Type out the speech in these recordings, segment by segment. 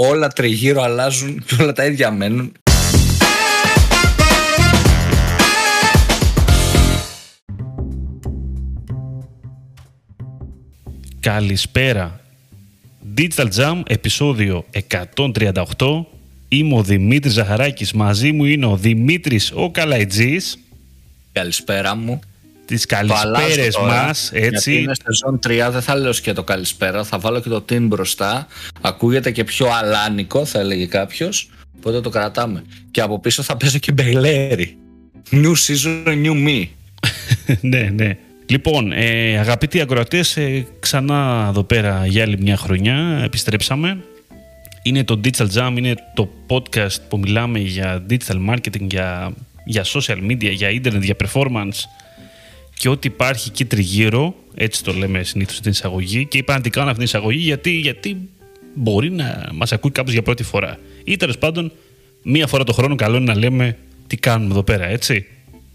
όλα τριγύρω αλλάζουν και όλα τα ίδια μένουν. Καλησπέρα. Digital Jam, επεισόδιο 138. Είμαι ο Δημήτρης Ζαχαράκης. Μαζί μου είναι ο Δημήτρης ο Καλαϊτζής. Καλησπέρα μου. Τις καλησπέρες Το αλλάζω τώρα, μας, Γιατί έτσι. είναι σεζόν 3, δεν θα λέω και το καλησπέρα. Θα βάλω και το team μπροστά. Ακούγεται και πιο αλάνικο, θα έλεγε κάποιος. Οπότε το κρατάμε. Και από πίσω θα παίζω και μπελέρι. New season, new me. ναι, ναι. Λοιπόν, ε, αγαπητοί ακροατές, ε, ξανά εδώ πέρα για άλλη μια χρονιά επιστρέψαμε. Είναι το Digital Jam, είναι το podcast που μιλάμε για digital marketing, για, για social media, για internet, για performance και ό,τι υπάρχει εκεί τριγύρω, έτσι το λέμε συνήθως στην εισαγωγή και είπα να την κάνω αυτή την εισαγωγή γιατί, γιατί μπορεί να μας ακούει κάποιος για πρώτη φορά. Ή τέλος πάντων, μία φορά το χρόνο καλό είναι να λέμε τι κάνουμε εδώ πέρα, έτσι.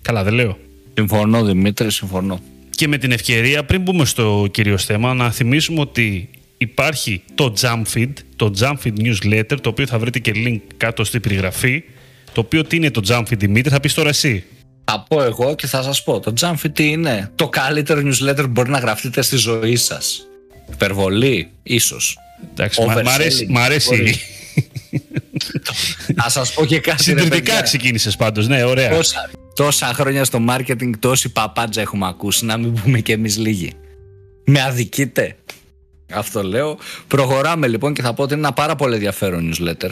Καλά δεν λέω. Συμφωνώ, Δημήτρη, συμφωνώ. Και με την ευκαιρία, πριν μπούμε στο κυρίως θέμα, να θυμίσουμε ότι υπάρχει το Jamfeed, το Jamfeed Newsletter, το οποίο θα βρείτε και link κάτω στην περιγραφή. Το οποίο τι είναι το Jamfeed, Δημήτρη, θα πεις τώρα εσύ. Θα πω εγώ και θα σας πω. Το Jamfit τι είναι; Το καλύτερο newsletter που μπορεί να γραφτείτε στη ζωή σας. Υπερβολή, ίσως. Εντάξει, μ' μ' αρέσει. Overselling, Μ' αρέσει. μπορεί. Θα σας πω και κάτι. ρε Συντηρητικά παιδιά. ξεκίνησες πάντως, ναι, ωραία. Τόσα, τόσα χρόνια στο marketing, τόση παπάντζα έχουμε ακούσει, να μην πούμε κι εμείς λίγοι. Με αδικείτε. Αυτό λέω. Προχωράμε λοιπόν και θα πω ότι είναι ένα πάρα πολύ ενδιαφέρον newsletter.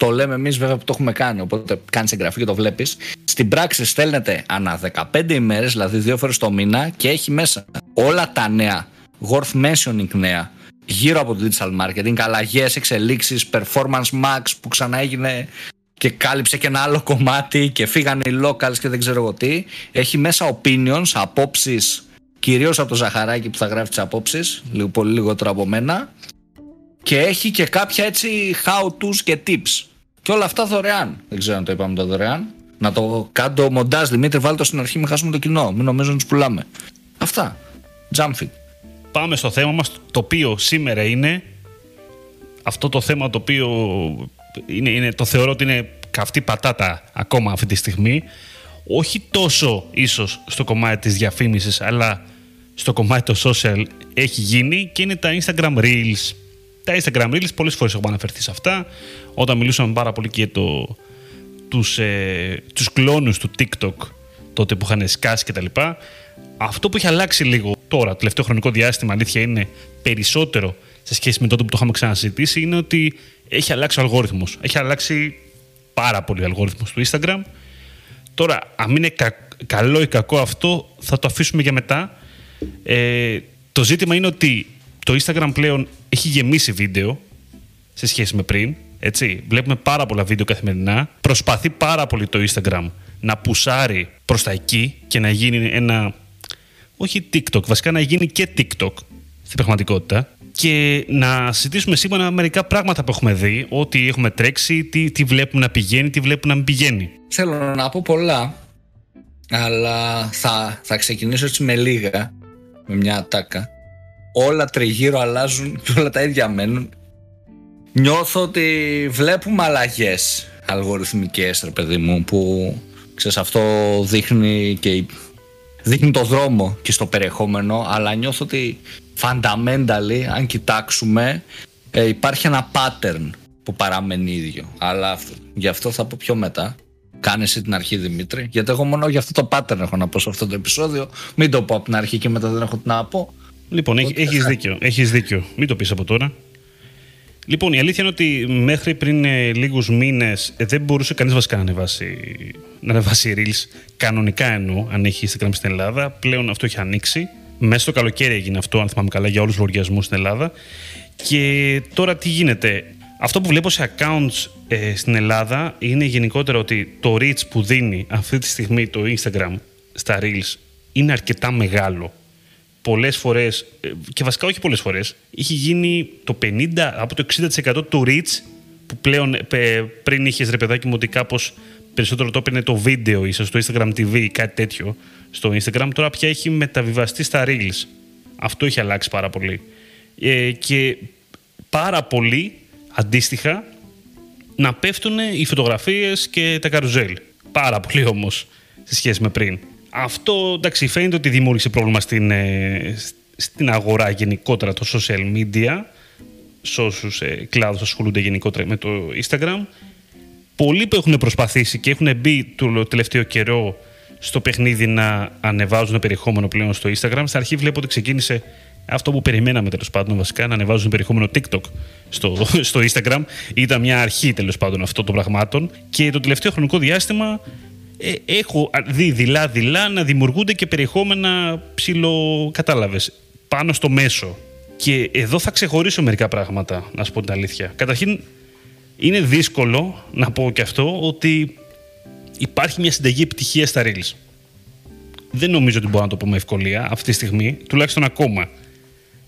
Το λέμε εμείς βέβαια που το έχουμε κάνει, οπότε κάνεις εγγραφή και το βλέπεις. Στην πράξη στέλνετε ανά 15 ημέρες, δηλαδή δύο φορές το μήνα, και έχει μέσα όλα τα νέα, worth mentioning νέα, γύρω από το digital marketing, αλλαγές, εξελίξεις, performance max που ξανά έγινε και κάλυψε και ένα άλλο κομμάτι και φύγανε οι locals και δεν ξέρω εγώ τι. Έχει μέσα opinions, απόψεις, κυρίως από το Ζαχαράκι που θα γράφει τις απόψεις, λίγο πολύ λιγότερο από μένα. Και έχει και κάποια έτσι how to's και tips. Και όλα αυτά δωρεάν. Δεν ξέρω αν το είπαμε το δωρεάν. Να το κάνω μοντάζ, Δημήτρη, βάλτε το στην αρχή, μην χάσουμε το κοινό. Μην νομίζουν ότι τους πουλάμε. Αυτά. Jumpfit. Πάμε στο θέμα μας, το οποίο σήμερα είναι αυτό το θέμα το οποίο είναι, είναι, το θεωρώ ότι είναι καυτή πατάτα ακόμα αυτή τη στιγμή. Όχι τόσο ίσως στο κομμάτι της διαφήμισης, αλλά στο κομμάτι το social έχει γίνει και είναι τα Instagram Reels. Τα Instagram Reels, πολλές φορές έχω αναφερθεί σε αυτά, όταν μιλούσαμε πάρα πολύ και το, τους, ε, τους κλόνους του TikTok τότε που είχαν σκάσει κτλ. Αυτό που έχει αλλάξει λίγο τώρα, το τελευταίο χρονικό διάστημα, αλήθεια είναι περισσότερο σε σχέση με τότε που το είχαμε ξανασυζητήσει, είναι ότι έχει αλλάξει ο αλγόριθμος. Έχει αλλάξει πάρα πολύ ο αλγόριθμος του Instagram. Τώρα, αν είναι κα- καλό ή κακό αυτό, θα το αφήσουμε για μετά. Ε, το ζήτημα είναι ότι το Instagram πλέον έχει γεμίσει βίντεο σε σχέση με πριν. Έτσι. Βλέπουμε πάρα πολλά βίντεο καθημερινά. Προσπαθεί πάρα πολύ το Instagram να πουσάρει προς τα εκεί και να γίνει ένα... Όχι TikTok, βασικά να γίνει και TikTok στην πραγματικότητα. Και να συζητήσουμε σήμερα μερικά πράγματα που έχουμε δει, ό,τι έχουμε τρέξει, τι, τι βλέπουμε να πηγαίνει, τι βλέπουμε να μην πηγαίνει. Θέλω να πω πολλά, αλλά θα, θα ξεκινήσω έτσι με λίγα, με μια ατάκα. Όλα τριγύρω αλλάζουν και όλα τα ίδια μένουν. Νιώθω ότι βλέπουμε αλλαγές αλγοριθμικές, ρε παιδί μου, που ξέρεις αυτό δείχνει και δείχνει το δρόμο και στο περιεχόμενο, αλλά νιώθω ότι fundamentally, αν κοιτάξουμε, ε, υπάρχει ένα pattern που παραμένει ίδιο. Αλλά αυτό, γι' αυτό θα πω πιο μετά. Κάνε εσύ την αρχή, Δημήτρη. Γιατί εγώ μόνο για αυτό το pattern έχω να πω σε αυτό το επεισόδιο. Μην το πω από την αρχή και μετά δεν έχω τι να πω. Λοιπόν, έχει, έχεις δίκιο. Έχεις δίκιο. Μην το πεις από τώρα. Λοιπόν, η αλήθεια είναι ότι μέχρι πριν ε, λίγους μήνες ε, δεν μπορούσε κανείς βασικά να ανεβάσει, να ανεβάσει reels. Κανονικά εννοώ, αν έχει Instagram στην Ελλάδα. Πλέον αυτό έχει ανοίξει. Μέσα στο καλοκαίρι έγινε αυτό, αν θυμάμαι καλά, για όλους τους λογαριασμούς στην Ελλάδα. Και τώρα τι γίνεται. Αυτό που βλέπω σε accounts ε, στην Ελλάδα είναι γενικότερα ότι το reach που δίνει αυτή τη στιγμή το Instagram στα reels είναι αρκετά μεγάλο πολλές φορές, ε, και βασικά όχι πολλές φορές, είχε γίνει το 50 από το 60% του reach που πλέον ε, πριν είχες ρε παιδάκι μου ότι κάπως περισσότερο το έπαιρνε το βίντεο ίσως στο Instagram TV ή κάτι τέτοιο στο Instagram, τώρα πια έχει μεταβιβαστεί στα Reels. Αυτό έχει αλλάξει πάρα πολύ. Ε, και πάρα πολλοί αντίστοιχα να πέφτουν οι φωτογραφίες και τα καρουζέλ. Πάρα πολύ όμως σε σχέση με πριν. Αυτό εντάξει φαίνεται ότι δημιούργησε πρόβλημα στην, ε, στην αγορά γενικότερα το social media σε όσους ε, κλάδους ασχολούνται γενικότερα με το Instagram. Πολλοί που έχουν προσπαθήσει και έχουν μπει το τελευταίο καιρό στο παιχνίδι να ανεβάζουν περιεχόμενο πλέον στο Instagram. Στην αρχή βλέπω ότι ξεκίνησε αυτό που περιμέναμε τέλος πάντων βασικά, να ανεβάζουν περιεχόμενο TikTok στο, στο Instagram. Ήταν μια αρχή τέλος πάντων αυτών των πραγμάτων. Και το τελευταίο χρονικό διάστημα ε, έχω δει δειλά-δειλά να δημιουργούνται και περιεχόμενα ψηλο, κατάλαβες, πάνω στο μέσο. Και εδώ θα ξεχωρίσω μερικά πράγματα, να σου πω την αλήθεια. Καταρχήν, είναι δύσκολο να πω και αυτό ότι υπάρχει μια συνταγή επιτυχίας στα Reels. Δεν νομίζω ότι μπορώ να το πω με ευκολία αυτή τη στιγμή, τουλάχιστον ακόμα.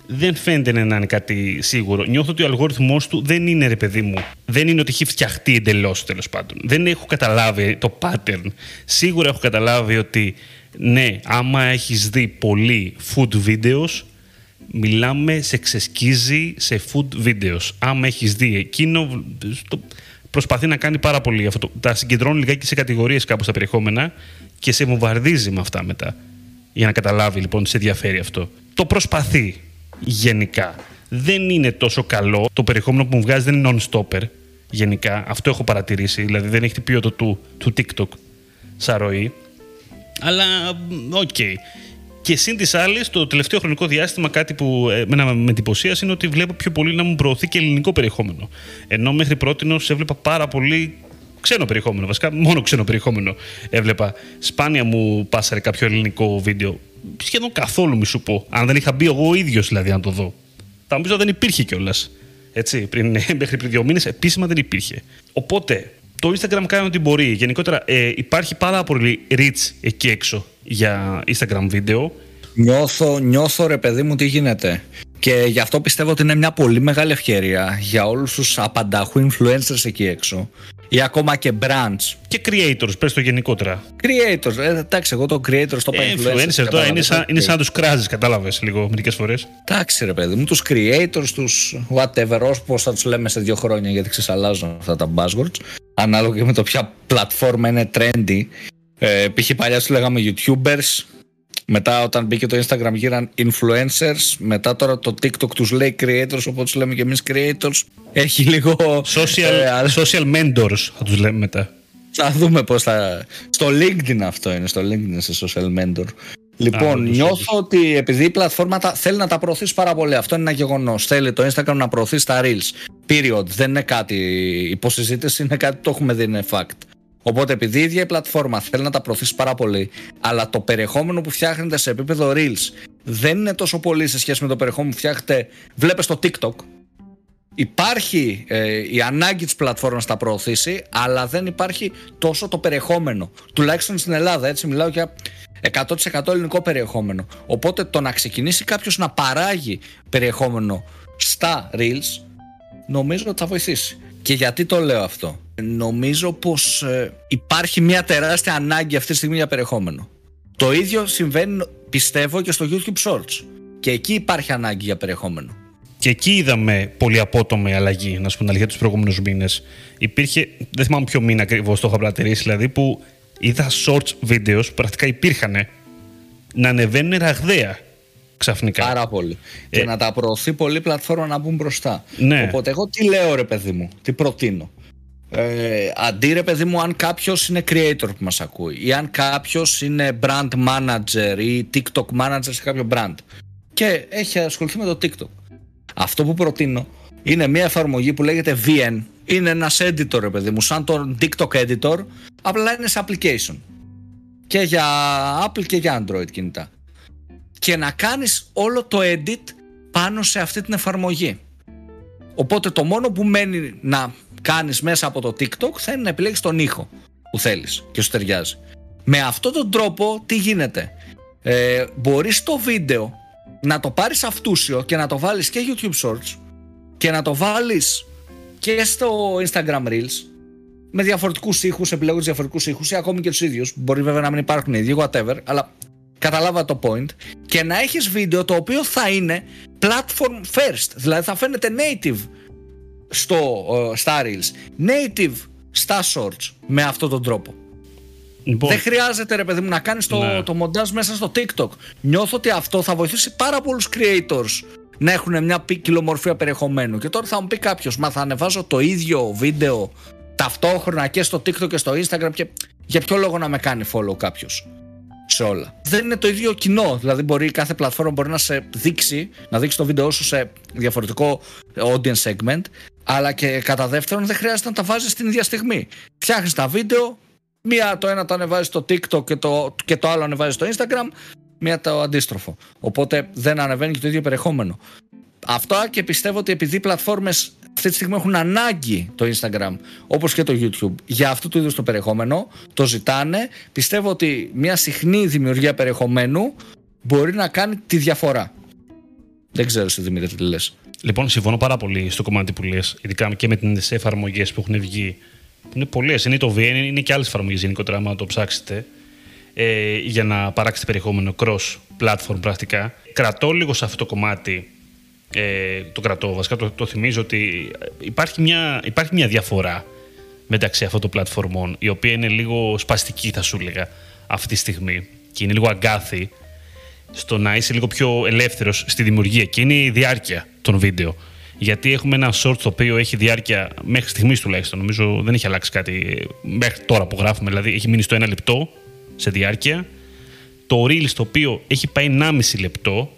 Δεν φαίνεται να είναι κάτι σίγουρο. Νιώθω ότι ο αλγόριθμός του δεν είναι ρε παιδί μου. Δεν είναι ότι έχει φτιαχτεί εντελώς τέλος πάντων. Δεν έχω καταλάβει το pattern. Σίγουρα έχω καταλάβει ότι ναι, άμα έχεις δει πολύ food videos, μιλάμε σε ξεσκίζει σε food videos. Άμα έχεις δει εκείνο, προσπαθεί να κάνει πάρα πολύ αυτό. Τα συγκεντρώνει λιγάκι σε κατηγορίες κάπου στα περιεχόμενα και σε βομβαρδίζει με αυτά μετά. Για να καταλάβει λοιπόν τι σε ενδιαφέρει αυτό. Το προσπαθεί γενικά. Δεν είναι τόσο καλό. Το περιεχόμενο που μου βγάζει δεν είναι non-stopper γενικά. Αυτό έχω παρατηρήσει. Δηλαδή δεν έχει την ποιότητα του, του TikTok σαν ροή. Αλλά ok. Okay. Και συν τοις άλλοις, το τελευταίο χρονικό διάστημα, κάτι που εμένα με εντυπωσίασε είναι ότι βλέπω πιο πολύ να μου προωθεί και ελληνικό περιεχόμενο. Ενώ μέχρι πρώτη έβλεπα πάρα πολύ ξένο περιεχόμενο. Βασικά, μόνο ξένο περιεχόμενο έβλεπα. Σπάνια μου πάσαρε κάποιο ελληνικό βίντεο. Σχεδόν καθόλου μη σου πω. Αν δεν είχα μπει εγώ ίδιος δηλαδή να το δω. Θα νομίζω δεν υπήρχε κιόλας. Έτσι, πριν, μέχρι πριν δύο μήνες επίσημα δεν υπήρχε. Οπότε, το Instagram κάνει ό,τι μπορεί. Γενικότερα, ε, υπάρχει πάρα πολύ reach εκεί έξω για Instagram βίντεο. Νιώθω, νιώθω ρε παιδί μου τι γίνεται. Και γι' αυτό πιστεύω ότι είναι μια πολύ μεγάλη ευκαιρία για όλους τους απανταχού influencers εκεί έξω ή ακόμα και brands. Και creators, πες το γενικότερα. Creators, ε, εντάξει, εγώ το creators το ε, influencers. τώρα είναι σαν, είναι σαν να τους κράζεις, κατάλαβες λίγο μερικές φορές. Εντάξει, ρε παιδί μου, τους creators, τους whatever, πώς θα τους λέμε σε δύο χρόνια, γιατί ξεσαλάζουν αυτά τα buzzwords. Ανάλογα και με το ποια πλατφόρμα είναι trendy. Ε, π.χ. παλιά τους λέγαμε YouTubers, μετά όταν μπήκε το Instagram γύραν influencers. Μετά τώρα το TikTok τους λέει creators, οπότε τους λέμε και εμείς creators. Έχει λίγο... Social, ε, social mentors θα τους λέμε μετά. Θα δούμε πώς θα... Στο LinkedIn αυτό είναι, στο LinkedIn σε social mentor. Λοιπόν, νιώθω ότι επειδή η πλατφόρμα τα, θέλει να τα προωθήσει πάρα πολύ, αυτό είναι ένα γεγονός. Θέλει το Instagram να προωθήσει τα Reels. Period. Δεν είναι κάτι υποσυζήτηση, είναι κάτι που το έχουμε δει, είναι fact. Οπότε επειδή η ίδια η πλατφόρμα θέλει να τα προωθήσει πάρα πολύ, αλλά το περιεχόμενο που φτιάχνεται σε επίπεδο Reels δεν είναι τόσο πολύ σε σχέση με το περιεχόμενο που φτιάχνετε, βλέπετε στο TikTok. Υπάρχει ε, η ανάγκη της πλατφόρμας να τα προωθήσει, αλλά δεν υπάρχει τόσο το περιεχόμενο. Τουλάχιστον στην Ελλάδα, έτσι μιλάω για 100% ελληνικό περιεχόμενο. Οπότε το να ξεκινήσει κάποιος να παράγει περιεχόμενο στα Reels, νομίζω ότι θα βοηθήσει. Και γιατί το λέω αυτό; Νομίζω πως ε, υπάρχει μια τεράστια ανάγκη αυτή τη στιγμή για περιεχόμενο. Το ίδιο συμβαίνει πιστεύω και στο YouTube Shorts. Και εκεί υπάρχει ανάγκη για περιεχόμενο. Και εκεί είδαμε πολύ απότομη αλλαγή, να σου πω την αλήθεια, τους προηγούμενους μήνες. Υπήρχε, δεν θυμάμαι ποιο μήνα ακριβώς το είχα παρατηρήσει, δηλαδή, που είδα shorts βίντεο που πρακτικά υπήρχαν να ανεβαίνουν ραγδαία ξαφνικά. Πάρα πολύ. Ε, και να τα προωθεί πολύ πλατφόρμα να μπουν μπροστά. Ναι. Οπότε εγώ τι λέω ρε παιδί μου, τι προτείνω. Ε, αντί ρε παιδί μου αν κάποιος είναι creator που μας ακούει ή αν κάποιος είναι brand manager ή TikTok manager σε κάποιο brand και έχει ασχοληθεί με το TikTok. Αυτό που προτείνω είναι μια εφαρμογή που λέγεται VN. Είναι ένας editor ρε παιδί μου, σαν το TikTok editor, απλά είναι σε application. Και για Apple και για Android κινητά και να κάνεις όλο το edit πάνω σε αυτή την εφαρμογή. Οπότε το μόνο που μένει να κάνεις μέσα από το TikTok θα είναι να επιλέγεις τον ήχο που θέλεις και σου ταιριάζει. Με αυτόν τον τρόπο τι γίνεται; Ε, μπορείς το βίντεο να το πάρεις αυτούσιο και να το βάλεις και YouTube Shorts και να το βάλεις και στο Instagram Reels με διαφορετικούς ήχους, επιλέγοντας διαφορετικούς ήχους ή ακόμη και τους ίδιους. Μπορεί βέβαια να μην υπάρχουν ίδιοι, whatever, αλλά Καταλάβα το point. Και να έχεις βίντεο το οποίο θα είναι platform first. Δηλαδή θα φαίνεται native στο, ε, στα Reels, native στα Shorts με αυτόν τον τρόπο. Λοιπόν, Δεν χρειάζεται ρε παιδί μου να κάνεις το, Ναι. το μοντάζ μέσα στο TikTok. Νιώθω ότι αυτό θα βοηθήσει πάρα πολλούς creators να έχουν μια ποικιλομορφία περιεχομένου. Και τώρα θα μου πει κάποιος, μα θα ανεβάζω το ίδιο βίντεο ταυτόχρονα και στο TikTok και στο Instagram και για ποιο λόγο να με κάνει follow κάποιος σε όλα. Δεν είναι το ίδιο κοινό. Δηλαδή, μπορεί κάθε πλατφόρμα μπορεί να σε δείξει, να δείξει το βίντεο σου σε διαφορετικό audience segment, αλλά και κατά δεύτερον δεν χρειάζεται να τα βάζεις την ίδια στιγμή. Φτιάχνεις τα βίντεο, μία το ένα το ανεβάζει στο TikTok και το, και το άλλο ανεβάζει στο Instagram, μία το αντίστροφο. Οπότε δεν ανεβαίνει και το ίδιο περιεχόμενο. Αυτό και πιστεύω ότι επειδή οι πλατφόρμες αυτή τη στιγμή έχουν ανάγκη το Instagram όπως και το YouTube για αυτού του είδους το περιεχόμενο, το ζητάνε, πιστεύω ότι μια συχνή δημιουργία περιεχομένου μπορεί να κάνει τη διαφορά. Δεν ξέρω εσύ Δημήτρη τι λες. Λοιπόν, συμφωνώ πάρα πολύ στο κομμάτι που λες, ειδικά και με τις εφαρμογές που έχουν βγει. Που είναι πολλές. Είναι το VN, είναι και άλλες εφαρμογές γενικότερα, άμα το ψάξετε. Ε, για να παράξετε περιεχόμενο cross-platform πρακτικά. Κρατώ λίγο σε αυτό το κομμάτι. Ε, το κρατώ, βασικά το, το θυμίζω ότι υπάρχει μια, υπάρχει μια διαφορά μεταξύ αυτών των πλατφορμών, η οποία είναι λίγο σπαστική, θα σου έλεγα, αυτή τη στιγμή. Και είναι λίγο αγκάθι στο να είσαι λίγο πιο ελεύθερος στη δημιουργία και είναι η διάρκεια των βίντεο. Γιατί έχουμε ένα short το οποίο έχει διάρκεια μέχρι στιγμής τουλάχιστον, νομίζω δεν έχει αλλάξει κάτι ε, μέχρι τώρα που γράφουμε, δηλαδή έχει μείνει στο ένα λεπτό σε διάρκεια. Το Reels το οποίο έχει πάει 1,5 λεπτό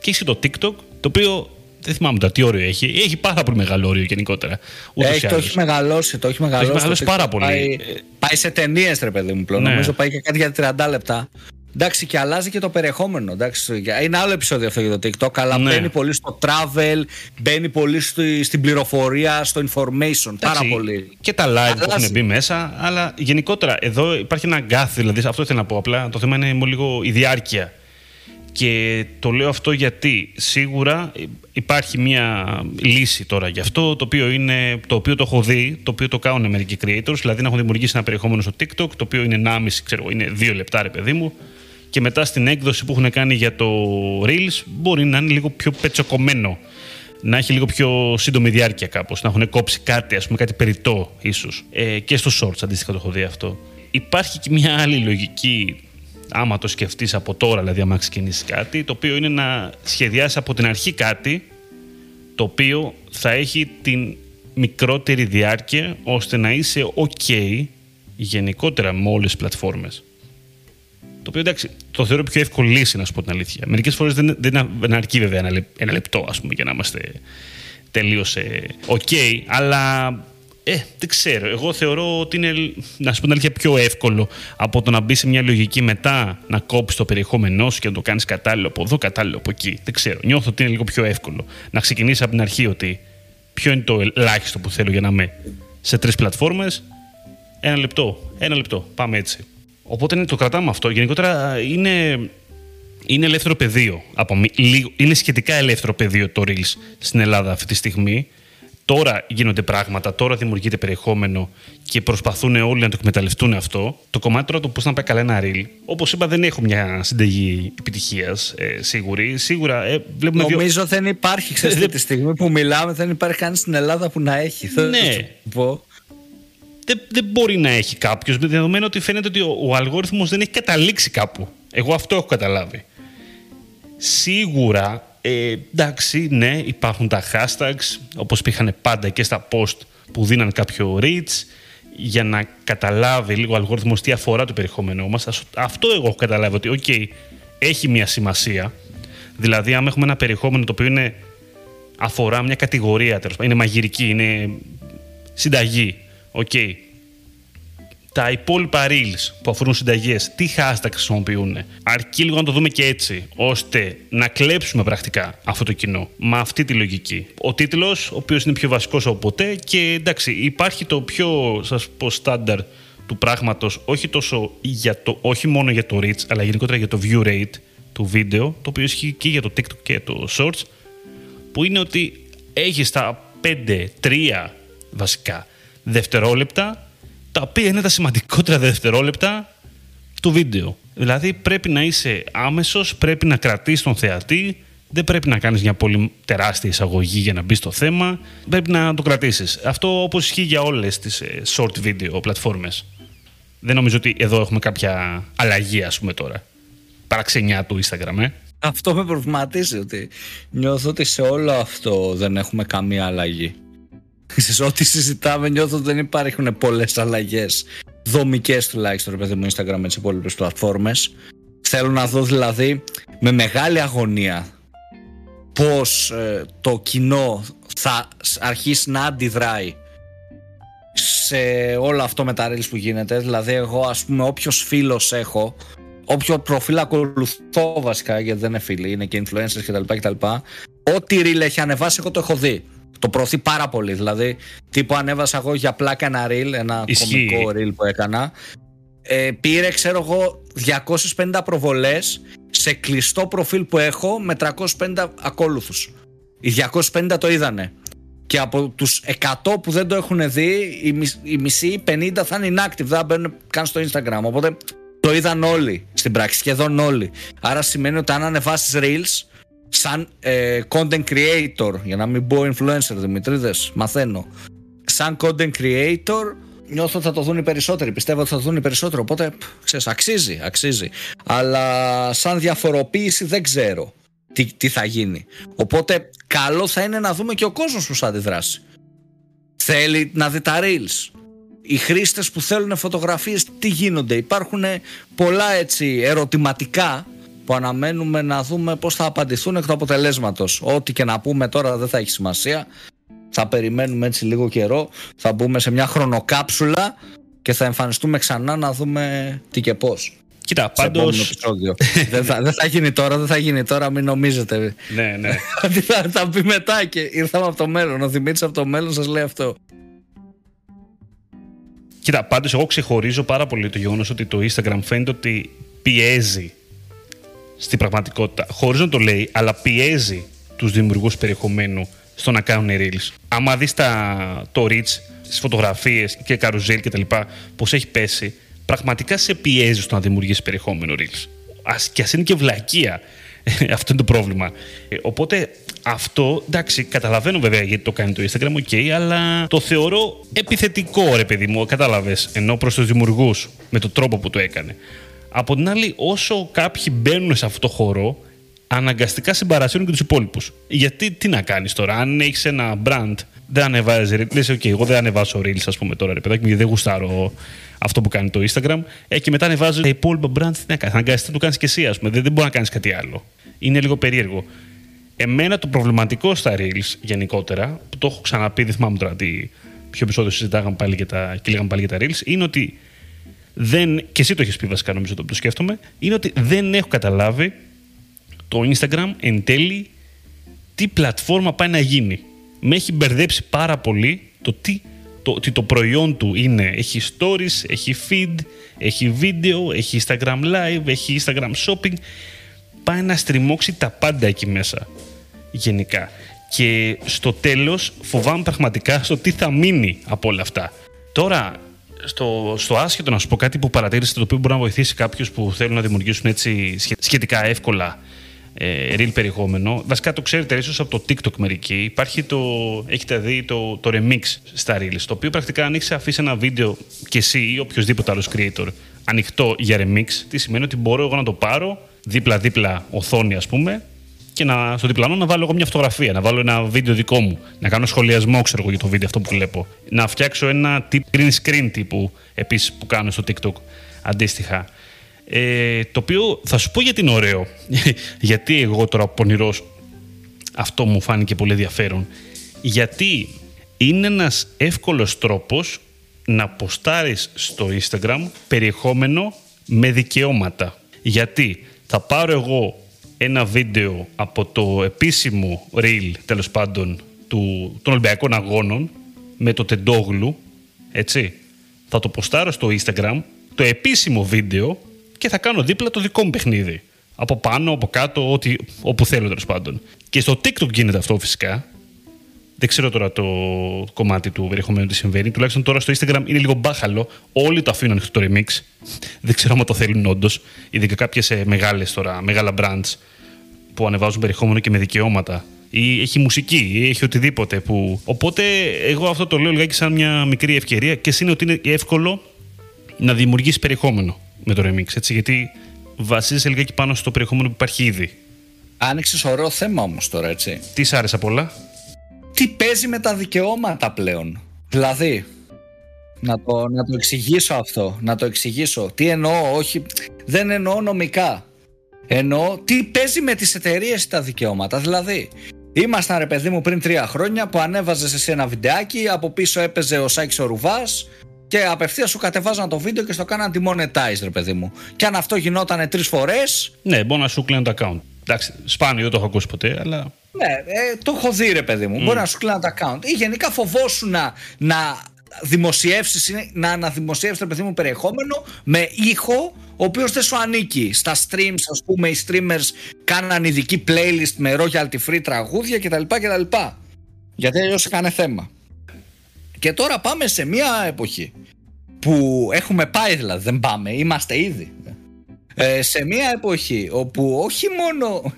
και έχει το TikTok το οποίο δεν θυμάμαι τώρα τι όριο έχει. Έχει πάρα πολύ μεγάλο όριο γενικότερα. Ούτως ή Έχει, το άλλως. έχει μεγαλώσει, το έχει μεγαλώσει. μεγαλώσει το πάρα TikTok πολύ. Πάει, Ε, πάει σε ταινίες, ρε παιδί μου πλέον. Ναι. Νομίζω πάει και κάτι για 30 λεπτά. Εντάξει, και αλλάζει και το περιεχόμενο. Εντάξει. Είναι άλλο επεισόδιο αυτό για το TikTok, αλλά Ναι. μπαίνει πολύ στο travel, μπαίνει πολύ στη- στην πληροφορία, στο information. Πάρα Εντάξει, πολύ. Και τα live που Αλλάζει. έχουν μπει μέσα, αλλά γενικότερα εδώ υπάρχει ένα γκάθι, δηλαδή αυτό ήθελα να πω απλά. Το θέμα είναι λίγο η διάρκεια. Και το λέω αυτό γιατί σίγουρα υπάρχει μια λύση τώρα γι' αυτό, το οποίο, είναι, το οποίο το έχω δει, το οποίο το κάνουν μερικοί creators, δηλαδή να έχουν δημιουργήσει ένα περιεχόμενο στο TikTok, το οποίο είναι 1,5, ξέρω, είναι 2 λεπτά ρε παιδί μου, και μετά στην έκδοση που έχουν κάνει για το Reels μπορεί να είναι λίγο πιο πετσοκομμένο. Να έχει λίγο πιο σύντομη διάρκεια κάπως, να έχουν κόψει κάτι, ας πούμε κάτι περιττό ίσως. Ε, και στο Shorts αντίστοιχα το έχω δει αυτό. Υπάρχει και μια άλλη λογική, άμα το σκεφτείς από τώρα, δηλαδή άμα ξεκινήσεις κάτι, το οποίο είναι να σχεδιάσεις από την αρχή κάτι, το οποίο θα έχει την μικρότερη διάρκεια, ώστε να είσαι ok γενικότερα με όλες τις πλατφόρμες. Το οποίο εντάξει, το θεωρώ πιο εύκολη λύση, να σου πω την αλήθεια. Μερικές φορές δεν, δεν, δεν αρκεί βέβαια ένα, λεπ- ένα λεπτό, ας πούμε, για να είμαστε τελείως οκ, αλλά ε, δεν ξέρω. Εγώ θεωρώ ότι είναι, να σου πω την αλήθεια, πιο εύκολο από το να μπει σε μια λογική μετά να κόψεις το περιεχόμενό σου και να το κάνεις κατάλληλο από εδώ, κατάλληλο από εκεί. Δεν ξέρω. Νιώθω ότι είναι λίγο πιο εύκολο να ξεκινήσεις από την αρχή ότι ποιο είναι το ελάχιστο που θέλω για να είμαι σε τρεις πλατφόρμες ένα λεπτό. Ένα λεπτό. Πάμε έτσι. Οπότε ναι, το κρατάμε αυτό. Γενικότερα είναι, είναι ελεύθερο πεδίο. Από, μη- λίγο- είναι σχετικά ελεύθερο πεδίο το Reels στην Ελλάδα αυτή τη στιγμή. Τώρα γίνονται πράγματα, τώρα δημιουργείται περιεχόμενο και προσπαθούν όλοι να το εκμεταλλευτούν αυτό. Το κομμάτι τώρα του πώς να πάει καλά ένα Reel. Όπως είπα, δεν έχω μια συνταγή επιτυχίας ε, σίγουρη. Σίγουρα ε, βλέπουμε δύο. Νομίζω δεν υπάρχει, ξέρεις, Δεν- τη στιγμή που μιλάμε, δεν υπάρχει κανείς στην Ελλάδα που να έχει. Θέλω Ναι. να σου πω. Δεν, δεν μπορεί να έχει κάποιος, με δεδομένο ότι φαίνεται ότι ο, ο αλγόριθμος δεν έχει καταλήξει κάπου. Εγώ αυτό έχω καταλάβει. Σίγουρα, ε, εντάξει, ναι, υπάρχουν τα hashtags, όπως υπήρχαν πάντα και στα post που δίναν κάποιο reach, για να καταλάβει λίγο ο αλγόριθμος τι αφορά το περιεχόμενό μας. Ας- Αυτό εγώ έχω καταλάβει ότι, οκ, έχει μια σημασία. Δηλαδή, αν έχουμε ένα περιεχόμενο το οποίο είναι, αφορά μια κατηγορία, τέλος πάντων, είναι μαγειρική, είναι συνταγή, οκ. Τα υπόλοιπα reels που αφορούν συνταγές, τι hashtag χρησιμοποιούν. Αρκεί λίγο να το δούμε και έτσι, ώστε να κλέψουμε πρακτικά αυτό το κοινό. Με αυτή τη λογική. Ο τίτλος, ο οποίος είναι πιο βασικός από ποτέ και εντάξει, υπάρχει το πιο σας πω στάνταρ του πράγματος, όχι, τόσο για το, όχι μόνο για το reach, αλλά γενικότερα για το view rate του βίντεο, το οποίο ισχύει και για το TikTok και το Shorts, που είναι ότι έχεις τα 5, 3 βασικά δευτερόλεπτα, τα οποία είναι τα σημαντικότερα δευτερόλεπτα του βίντεο. Δηλαδή πρέπει να είσαι άμεσος, πρέπει να κρατείς τον θεατή Δεν πρέπει να κάνεις μια πολύ τεράστια εισαγωγή για να μπεις στο θέμα. Πρέπει να το κρατήσεις. Αυτό όπως ισχύει για όλες τις ε, short video πλατφόρμες. Δεν νομίζω ότι εδώ έχουμε κάποια αλλαγή, ας πούμε τώρα. Παραξενιά του Instagram, ε. Αυτό με προβληματίζει ότι νιώθω ότι σε όλο αυτό δεν έχουμε καμία αλλαγή. Σε ό,τι συζητάμε νιώθω ότι δεν υπάρχουν πολλές αλλαγές. Δομικές τουλάχιστον, ρε παιδί μου, Instagram με τι υπόλοιπε πλατφόρμες. Θέλω να δω δηλαδή με μεγάλη αγωνία πώς ε, το κοινό θα αρχίσει να αντιδράει σε όλο αυτό με τα reels που γίνεται. Δηλαδή εγώ ας πούμε όποιος φίλος έχω, όποιο προφίλ ακολουθώ βασικά γιατί δεν είναι φίλοι, είναι και influencers κτλ. κτλ ό,τι reel έχει ανεβάσει εγώ το έχω δει. Το προωθεί πάρα πολύ. Δηλαδή, τύπου ανέβασα εγώ για πλάκα ένα reel, ένα Ισχύει. κομικό reel που έκανα. Ε, πήρε, ξέρω εγώ, 250 προβολές σε κλειστό προφίλ που έχω με 350 ακόλουθους. Οι 250 το είδανε. Και από τους 100 που δεν το έχουν δει, οι μισοί 50 θα είναι inactive, δεν μπαίνουν καν στο Instagram. Οπότε το είδαν όλοι στην πράξη, σχεδόν όλοι. Άρα σημαίνει ότι αν ανεβάσεις reels, σαν ε, content creator, για να μην πω influencer Δημητρίδες, μαθαίνω. Σαν content creator, νιώθω ότι θα το δουν οι περισσότεροι. Πιστεύω ότι θα το δουν οι περισσότεροι. Οπότε, ξέρεις, αξίζει, αξίζει. Αλλά σαν διαφοροποίηση δεν ξέρω τι, τι θα γίνει. Οπότε, καλό θα είναι να δούμε και ο κόσμος που θα αντιδράσει. Θέλει να δει τα reels. Οι χρήστες που θέλουν φωτογραφίες τι γίνονται; Υπάρχουν πολλά έτσι ερωτηματικά που αναμένουμε να δούμε πώς θα απαντηθούν εκ του αποτελέσματος. Ό,τι και να πούμε τώρα δεν θα έχει σημασία. Θα περιμένουμε έτσι λίγο καιρό, θα μπούμε σε μια χρονοκάψουλα και θα εμφανιστούμε ξανά να δούμε τι και πώς. Κοίτα, πάντω. δεν, θα, δεν θα γίνει τώρα, δεν θα γίνει τώρα, μην νομίζετε. ναι, ναι. Ότι θα, θα πει μετά και ήρθαμε από το μέλλον. Ο Δημήτρης από το μέλλον σας λέει αυτό. Κοίτα, πάντως εγώ ξεχωρίζω πάρα πολύ το γεγονός ότι το Instagram φαίνεται ότι πιέζει στην πραγματικότητα, χωρίς να το λέει, αλλά πιέζει τους δημιουργούς περιεχομένου στο να κάνουν reels. Άμα δεις το reach στι φωτογραφίες και καρουζέλ κτλ. Πώς έχει πέσει, πραγματικά σε πιέζει στο να δημιουργήσεις περιεχόμενο reels. Ας, και ας είναι και βλακεία. αυτό είναι το πρόβλημα. Ε, οπότε αυτό, εντάξει, καταλαβαίνω βέβαια γιατί το κάνει το Instagram, ok, αλλά το θεωρώ επιθετικό, ρε παιδί μου, κατάλαβες, ενώ προς τους δημιουργούς με τον τρόπο που το έκανε. Από την άλλη, όσο κάποιοι μπαίνουν σε αυτό το χώρο, αναγκαστικά συμπαρασύρουν και τους υπόλοιπους. Γιατί τι να κάνεις τώρα, αν έχεις ένα brand, δεν ανεβάζει reels. Λες, OK, εγώ δεν ανεβάσω reels, ας πούμε τώρα, ρε παιδάκι, γιατί δεν γουστάρω αυτό που κάνει το Instagram. Ε, και μετά ανεβάζει τα υπόλοιπα brands, τι να κάνεις. Αναγκαστικά το κάνεις και εσύ, ας πούμε. Δεν, δεν μπορεί να κάνεις κάτι άλλο. Είναι λίγο περίεργο. Εμένα το προβληματικό στα reels γενικότερα, που το έχω ξαναπεί, δεν θυμάμαι τώρα τι ποιο επεισόδιο συζητάγαμε πάλι και, τα, και λέγαμε πάλι για τα reels, είναι ότι δεν, και εσύ το έχεις πει βασικά νομίζω το, το σκέφτομαι, είναι ότι δεν έχω καταλάβει το Instagram εν τέλει τι πλατφόρμα πάει να γίνει. Με έχει μπερδέψει πάρα πολύ το τι το, ότι το προϊόν του είναι, έχει stories, έχει feed, έχει βίντεο, έχει Instagram live, έχει Instagram shopping. Πάει να στριμώξει τα πάντα εκεί μέσα γενικά. Και στο τέλος φοβάμαι πραγματικά στο τι θα μείνει από όλα αυτά. Τώρα, στο, στο άσχετο να σου πω κάτι που παρατήρησε το οποίο μπορεί να βοηθήσει κάποιους που θέλουν να δημιουργήσουν έτσι σχετικά εύκολα ε, real περιεχόμενο. Βασικά το ξέρετε ίσως από το TikTok μερικοί. Υπάρχει το, έχετε δει το, το remix στα reels, το οποίο πρακτικά αν έχεις αφήσει ένα βίντεο και εσύ ή οποιοδήποτε άλλος creator ανοιχτό για remix, τι σημαίνει ότι μπορώ εγώ να το πάρω δίπλα-δίπλα οθόνη ας πούμε και να, στο διπλανό να βάλω εγώ μια φωτογραφία, να βάλω ένα βίντεο δικό μου, να κάνω σχολιασμό ξέρω εγώ για το βίντεο αυτό που βλέπω, να φτιάξω ένα green screen τύπου επίσης που κάνω στο TikTok αντίστοιχα. Ε, το οποίο θα σου πω γιατί είναι ωραίο. γιατί εγώ τώρα πονηρός αυτό μου φάνηκε πολύ ενδιαφέρον. Γιατί είναι ένας εύκολος τρόπος να ποστάρεις στο Instagram περιεχόμενο με δικαιώματα. Γιατί θα πάρω εγώ ένα βίντεο από το επίσημο reel, τέλος πάντων, του, των Ολυμπιακών Αγώνων με το Τεντόγλου, έτσι. Θα το ποστάρω στο Instagram, το επίσημο βίντεο και θα κάνω δίπλα το δικό μου παιχνίδι. Από πάνω, από κάτω, ό,τι, όπου θέλω τέλος πάντων. Και στο TikTok γίνεται αυτό φυσικά. Δεν ξέρω τώρα το κομμάτι του περιεχομένου τι συμβαίνει. Τουλάχιστον τώρα στο Instagram είναι λίγο μπάχαλο. Όλοι το αφήνουν ανοιχτό το remix. Δεν ξέρω αν το θέλουν όντως. Ειδικά κάποιες μεγάλες τώρα, μεγάλα brands που ανεβάζουν περιεχόμενο και με δικαιώματα ή έχει μουσική ή έχει οτιδήποτε. Που... Οπότε εγώ αυτό το λέω λιγάκι σαν μια μικρή ευκαιρία και είναι ότι είναι εύκολο να δημιουργήσει περιεχόμενο με το remix. Έτσι, γιατί βασίζεσαι λιγάκι πάνω στο περιεχόμενο που υπάρχει ήδη. Άνοιξες ωραίο θέμα όμως τώρα, έτσι. Τι σ' άρεσε πολλά. Τι παίζει με τα δικαιώματα πλέον. Δηλαδή, να το, να το εξηγήσω αυτό. Να το εξηγήσω. Τι εννοώ, όχι. Δεν εννοώ νομικά. Εννοώ τι παίζει με τις εταιρείες τα δικαιώματα. Δηλαδή, ήμασταν ρε παιδί μου πριν τρία χρόνια που ανέβαζες εσύ ένα βιντεάκι, από πίσω έπαιζε ο Σάκης ο Ρουβάς και απευθείας σου κατεβάζαν το βίντεο και στο κάναν τη monetize, ρε παιδί μου. Και αν αυτό γινόταν τρεις φορές. Ναι, μπορεί να σου κλείνουν το account. Εντάξει, σπάνιο δεν το έχω ακούσει ποτέ, αλλά. Ναι, ε, το έχω δει, ρε παιδί μου. Mm. Μπορεί να σου κλείνουν το account. Ή γενικά φοβόσου να, να δημοσιεύσεις, να αναδημοσιεύσεις το παιδί μου περιεχόμενο με ήχο ο οποίος δεν σου ανήκει. Στα streams, ας πούμε, οι streamers κάναν ειδική playlist με royalty free τραγούδια κτλ. κτλ. Γιατί αλλιώς έκανε θέμα. Και τώρα πάμε σε μια εποχή που έχουμε πάει δηλαδή, δεν πάμε, είμαστε ήδη. Ε, σε μια εποχή όπου όχι μόνο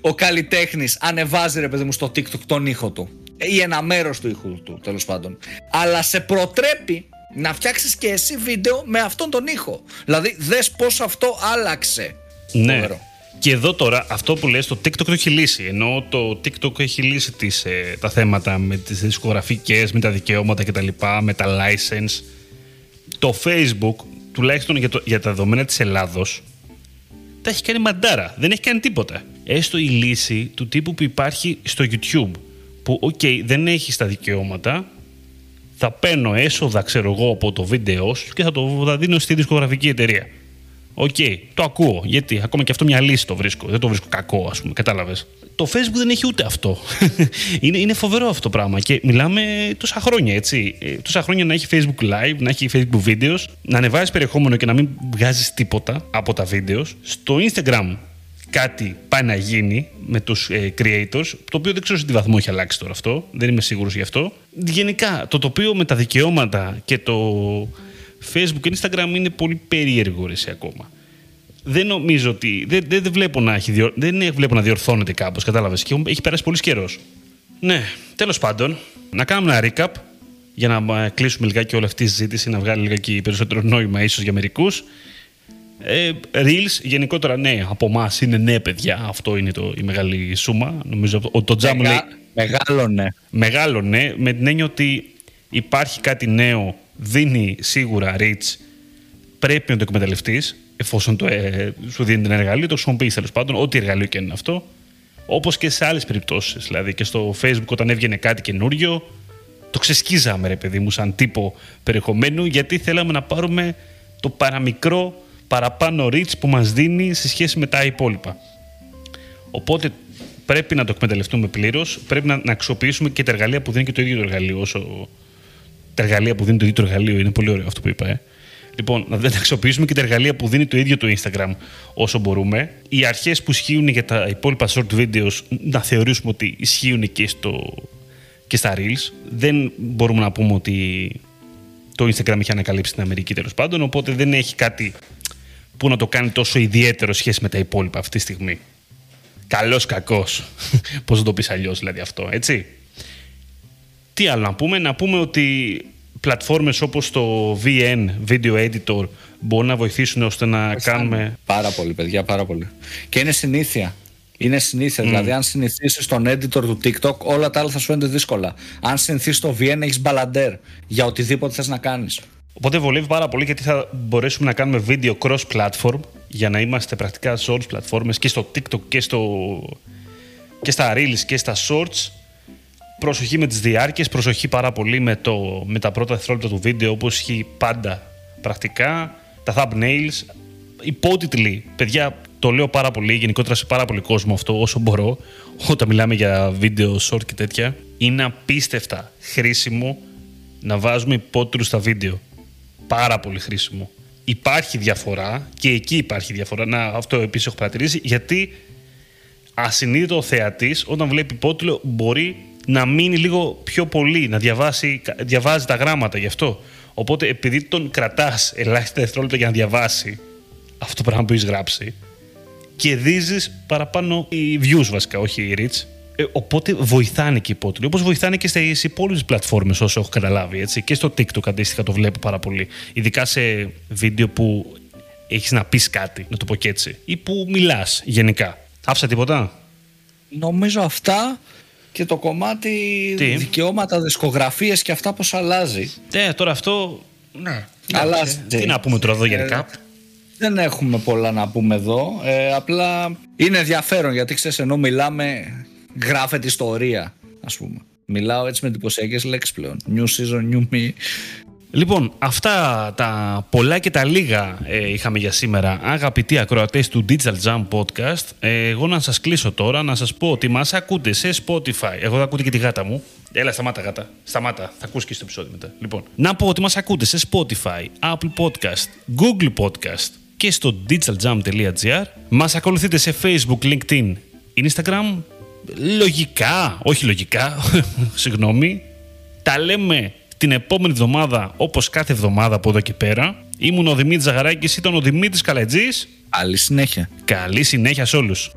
ο καλλιτέχνης ανεβάζει ρε παιδί μου στο TikTok τον ήχο του ή ένα μέρος του ήχου του τέλος πάντων αλλά σε προτρέπει να φτιάξεις και εσύ βίντεο με αυτόν τον ήχο. Δηλαδή δες πως αυτό άλλαξε ναι. και εδώ τώρα αυτό που λες το TikTok το έχει λύσει. Ενώ το TikTok έχει λύσει τις, ε, τα θέματα με τις δισκογραφικές, με τα δικαιώματα κτλ με τα license. Το Facebook τουλάχιστον για, το, για τα δεδομένα της Ελλάδος τα έχει κάνει μαντάρα. Δεν έχει κάνει τίποτα. Έστω η λύση του τύπου που υπάρχει στο YouTube. Που, ok, okay, δεν έχει τα δικαιώματα, θα παίρνω έσοδα, ξέρω εγώ, από το βίντεο σου και θα το θα δίνω στη δισκογραφική εταιρεία. Ok, okay, το ακούω. Γιατί ακόμα και αυτό μια λύση το βρίσκω. Δεν το βρίσκω κακό, ας πούμε. Κατάλαβες. Το Facebook δεν έχει ούτε αυτό. είναι, είναι φοβερό αυτό το πράγμα. Και μιλάμε τόσα χρόνια, έτσι. Ε, τόσα χρόνια να έχει Facebook Live, να έχει Facebook Videos, να ανεβάζει περιεχόμενο και να μην βγάζεις τίποτα από τα βίντεος. Στο Instagram κάτι πάει να γίνει με τους ε, creators, το οποίο δεν ξέρω σε τι βαθμό έχει αλλάξει τώρα αυτό, δεν είμαι σίγουρος γι' αυτό. Γενικά, το τοπίο με τα δικαιώματα και το Facebook και Instagram είναι πολύ περίεργο ρε, ακόμα. Δεν νομίζω ότι. Δεν, δεν, δεν, βλέπω, να έχει, δεν βλέπω να διορθώνεται κάπως, κατάλαβες. Και έχει περάσει πολύ καιρός. Ναι, τέλος πάντων, να κάνουμε ένα recap για να κλείσουμε λιγάκι όλη αυτή τη συζήτηση, να βγάλει λιγάκι περισσότερο νόημα ίσως για μερικούς. Ε, Reels, γενικότερα ναι, από εμάς είναι ναι, παιδιά. Αυτό είναι το, η μεγάλη σούμα. Νομίζω ότι το τζάμ λέει. Μεγάλο ναι. Μεγάλο ναι, με την έννοια ότι υπάρχει κάτι νέο δίνει σίγουρα reach, πρέπει να το εκμεταλλευτείς, εφόσον το, ε, σου δίνει την εργαλείο, το χρησιμοποιείς τέλος πάντων, ό,τι εργαλείο και είναι αυτό. Όπως και σε άλλες περιπτώσεις. Δηλαδή και στο Facebook, όταν έβγαινε κάτι καινούριο, το ξεσκίζαμε, ρε παιδί μου, σαν τύπο περιεχομένου, γιατί θέλαμε να πάρουμε το παραμικρό παραπάνω reach που μας δίνει σε σχέση με τα υπόλοιπα. Οπότε πρέπει να το εκμεταλλευτούμε πλήρως, πρέπει να, να αξιοποιήσουμε και τα εργαλεία που δίνει και το ίδιο το εργαλείο όσο, τα εργαλεία που δίνει το ίδιο το εργαλείο. Είναι πολύ ωραίο αυτό που είπα. Ε. Λοιπόν, να δεν αξιοποιήσουμε και τα εργαλεία που δίνει το ίδιο το Instagram όσο μπορούμε. Οι αρχές που ισχύουν για τα υπόλοιπα short videos να θεωρήσουμε ότι ισχύουν και, στο, και στα Reels. Δεν μπορούμε να πούμε ότι το Instagram έχει ανακαλύψει την Αμερική τέλος πάντων, οπότε δεν έχει κάτι που να το κάνει τόσο ιδιαίτερο σχέση με τα υπόλοιπα αυτή τη στιγμή. Καλός κακός. Πώς να το πεις αλλιώς δηλαδή αυτό, έτσι. Τι άλλο να πούμε, να πούμε ότι πλατφόρμες όπως το VN, Video Editor, μπορούν να βοηθήσουν ώστε να κάνουμε... Πάρα πολύ, παιδιά, πάρα πολύ. Και είναι συνήθεια. Είναι συνήθεια. Mm. Δηλαδή, αν συνηθίσεις τον editor του TikTok, όλα τα άλλα θα σου φαίνονται δύσκολα. Αν συνηθίσεις το VN, έχεις μπαλαντέρ για οτιδήποτε θες να κάνεις. Οπότε βολεύει πάρα πολύ γιατί θα μπορέσουμε να κάνουμε βίντεο cross-platform για να είμαστε πρακτικά σε όλε τι πλατφόρμες και στο TikTok και, στο... και στα Reels και στα Shorts Προσοχή με τις διάρκειες, προσοχή πάρα πολύ με, το, με τα πρώτα δευτερόλεπτα του βίντεο όπως έχει πάντα πρακτικά, τα thumbnails, υπότιτλοι, παιδιά το λέω πάρα πολύ, γενικότερα σε πάρα πολύ κόσμο αυτό όσο μπορώ, όταν μιλάμε για βίντεο short και τέτοια, είναι απίστευτα χρήσιμο να βάζουμε υπότιτλους στα βίντεο. Πάρα πολύ χρήσιμο. Υπάρχει διαφορά και εκεί υπάρχει διαφορά, να, αυτό επίσης έχω παρατηρήσει, γιατί ασυνείδητο ο θεατής όταν βλέπει υπότιτλο μπορεί να μείνει λίγο πιο πολύ, να διαβάσει, διαβάζει τα γράμματα γι' αυτό. Οπότε επειδή τον κρατάς ελάχιστα δευτερόλεπτα για να διαβάσει αυτό το πράγμα που έχεις γράψει, κερδίζεις παραπάνω οι views βασικά, όχι οι reach. Ε, οπότε βοηθάνε και οι υπότιτλοι. Όπως βοηθάνε και στις υπόλοιπες πλατφόρμες, όσο έχω καταλάβει. Έτσι. Και στο TikTok αντίστοιχα το βλέπω πάρα πολύ. Ειδικά σε βίντεο που έχεις να πεις κάτι, να το πω και έτσι. ή που μιλάς γενικά. Άφησα τίποτα; Νομίζω αυτά και το κομμάτι Τι; δικαιώματα, δισκογραφίες και αυτά πώς αλλάζει. Ναι, τώρα αυτό. Ναι. Αλλάζει. Τι να πούμε τώρα εδώ γενικά; Ε, δεν έχουμε πολλά να πούμε εδώ. Ε, απλά είναι ενδιαφέρον γιατί ξέρεις ενώ μιλάμε γράφεται ιστορία ας πούμε. Μιλάω έτσι με εντυπωσιακές λέξεις πλέον. New season, new me. Λοιπόν, αυτά τα πολλά και τα λίγα ε, είχαμε για σήμερα. Αγαπητοί ακροατές του Digital Jam Podcast, ε, εγώ να σας κλείσω τώρα, να σας πω ότι μας ακούτε σε Spotify. Εγώ θα ακούτε και τη γάτα μου. Έλα, σταμάτα γάτα. Σταμάτα. Θα ακούσει και στο επεισόδιο μετά. Λοιπόν, να πω ότι μας ακούτε σε Spotify, Apple Podcast, Google Podcast και στο digitaljam.gr. Μας ακολουθείτε σε Facebook, LinkedIn, Instagram. Λογικά, όχι λογικά, συγγνώμη. Τα λέμε την επόμενη εβδομάδα, όπως κάθε εβδομάδα από εδώ και πέρα. Ήμουν ο Δημήτρης Ζαγαράκης, ήταν ο Δημήτρης Καλετζής. Άλλη συνέχεια. Καλή συνέχεια σε όλους.